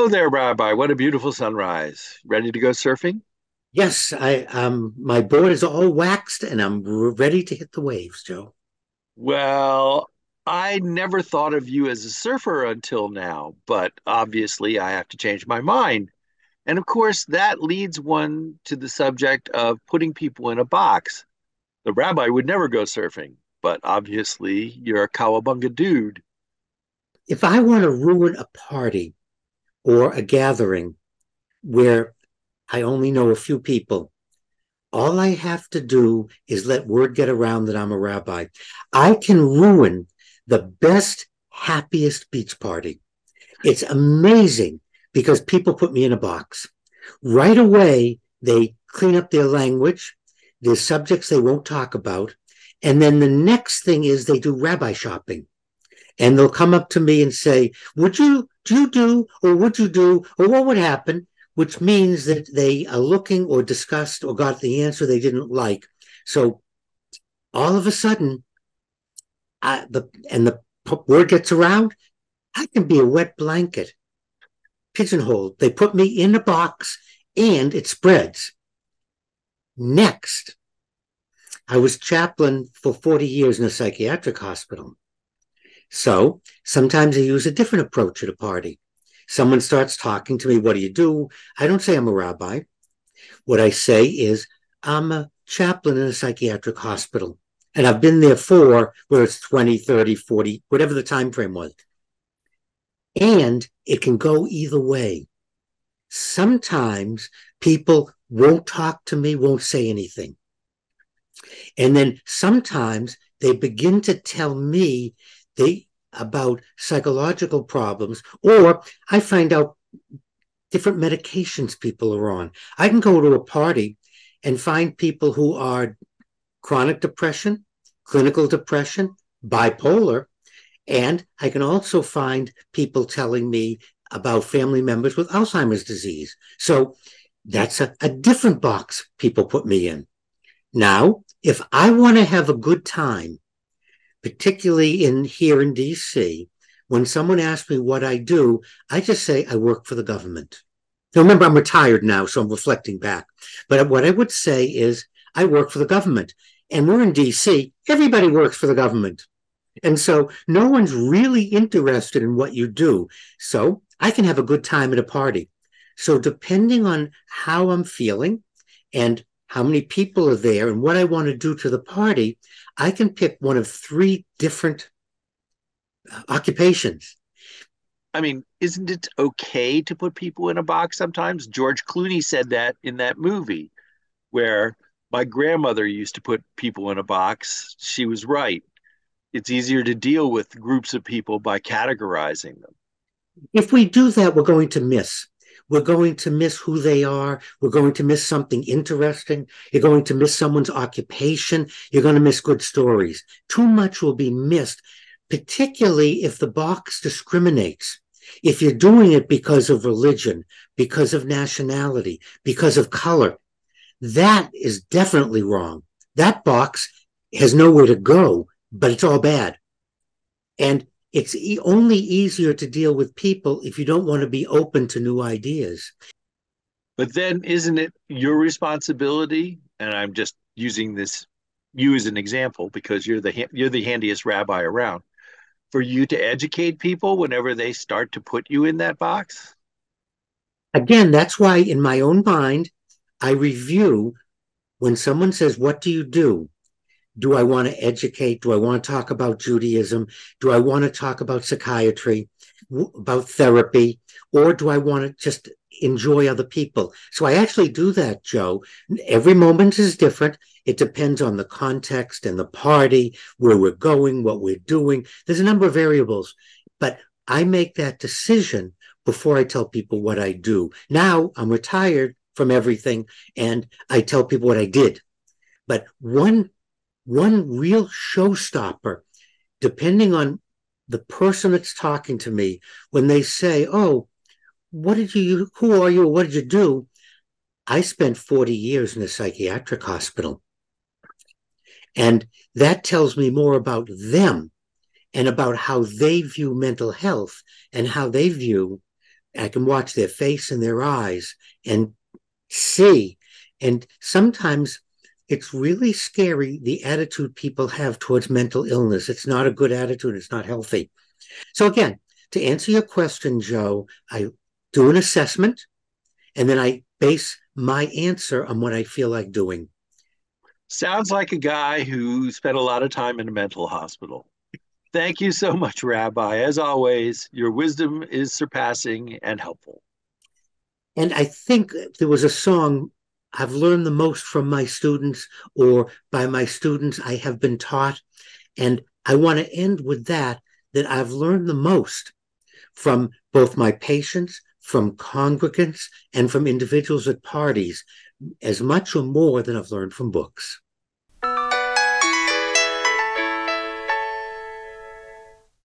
Hello there, Rabbi. What a beautiful sunrise. Ready to go surfing? Yes, I um my board is all waxed and I'm ready to hit the waves, Joe. Well, I never thought of you as a surfer until now, but obviously I have to change my mind. And of course, that leads one to the subject of putting people in a box. The rabbi would never go surfing, but obviously you're a cowabunga dude. If I want to ruin a party or a gathering where I only know a few people, all I have to do is let word get around that I'm a rabbi. I can ruin the best, happiest beach party. It's amazing because people put me in a box. Right away, they clean up their language. There's subjects they won't talk about. And then the next thing is they do rabbi shopping. And they'll come up to me and say, Would you, do you do, or would you do, or what would happen? Which means that they are looking or discussed or got the answer they didn't like. So all of a sudden, I, the and the word gets around, I can be a wet blanket, pigeonholed. They put me in a box and it spreads. Next, I was chaplain for 40 years in a psychiatric hospital. So sometimes I use a different approach at a party. Someone starts talking to me, What do you do? I don't say I'm a rabbi. What I say is, I'm a chaplain in a psychiatric hospital. And I've been there for whether it's 20, 30, 40, whatever the time frame was. And it can go either way. Sometimes people won't talk to me, won't say anything. And then sometimes they begin to tell me they about psychological problems, or I find out different medications people are on. I can go to a party and find people who are chronic depression, clinical depression, bipolar, and I can also find people telling me about family members with Alzheimer's disease. So that's a, a different box people put me in. Now, if I want to have a good time, particularly in here in DC, when someone asks me what I do, I just say I work for the government. Now, remember, I'm retired now, so I'm reflecting back. But what I would say is I work for the government. And we're in DC, everybody works for the government. And so no one's really interested in what you do. So I can have a good time at a party. So depending on how I'm feeling and how many people are there and what I want to do to the party, I can pick one of three different uh, occupations. I mean, isn't it okay to put people in a box sometimes? George Clooney said that in that movie where my grandmother used to put people in a box. She was right. It's easier to deal with groups of people by categorizing them. If we do that, we're going to miss. We're going to miss who they are. We're going to miss something interesting. You're going to miss someone's occupation. You're going to miss good stories. Too much will be missed, particularly if the box discriminates. If you're doing it because of religion, because of nationality, because of color, that is definitely wrong. That box has nowhere to go, but it's all bad. And it's e- only easier to deal with people if you don't want to be open to new ideas. But then isn't it your responsibility? And I'm just using this you as an example because you're the you're the handiest rabbi around for you to educate people whenever they start to put you in that box? Again, that's why in my own mind, I review when someone says, What do you do? Do I want to educate? Do I want to talk about Judaism? Do I want to talk about psychiatry, about therapy? Or do I want to just enjoy other people? So I actually do that, Joe. Every moment is different. It depends on the context and the party, where we're going, what we're doing. There's a number of variables, but I make that decision before I tell people what I do. Now I'm retired from everything and I tell people what I did. But one one real showstopper, depending on the person that's talking to me, when they say, Oh, what did you, who are you, what did you do? I spent 40 years in a psychiatric hospital. And that tells me more about them and about how they view mental health and how they view I can watch their face and their eyes and see. And sometimes it's really scary the attitude people have towards mental illness. It's not a good attitude, it's not healthy. So, again, to answer your question, Joe, I do an assessment and then I base my answer on what I feel like doing. Sounds like a guy who spent a lot of time in a mental hospital. Thank you so much, Rabbi. As always, your wisdom is surpassing and helpful. And I think there was a song I've learned the most from my students, or by my students I have been taught. And I want to end with that that I've learned the most from both my patients, from congregants, and from individuals at parties, as much or more than I've learned from books.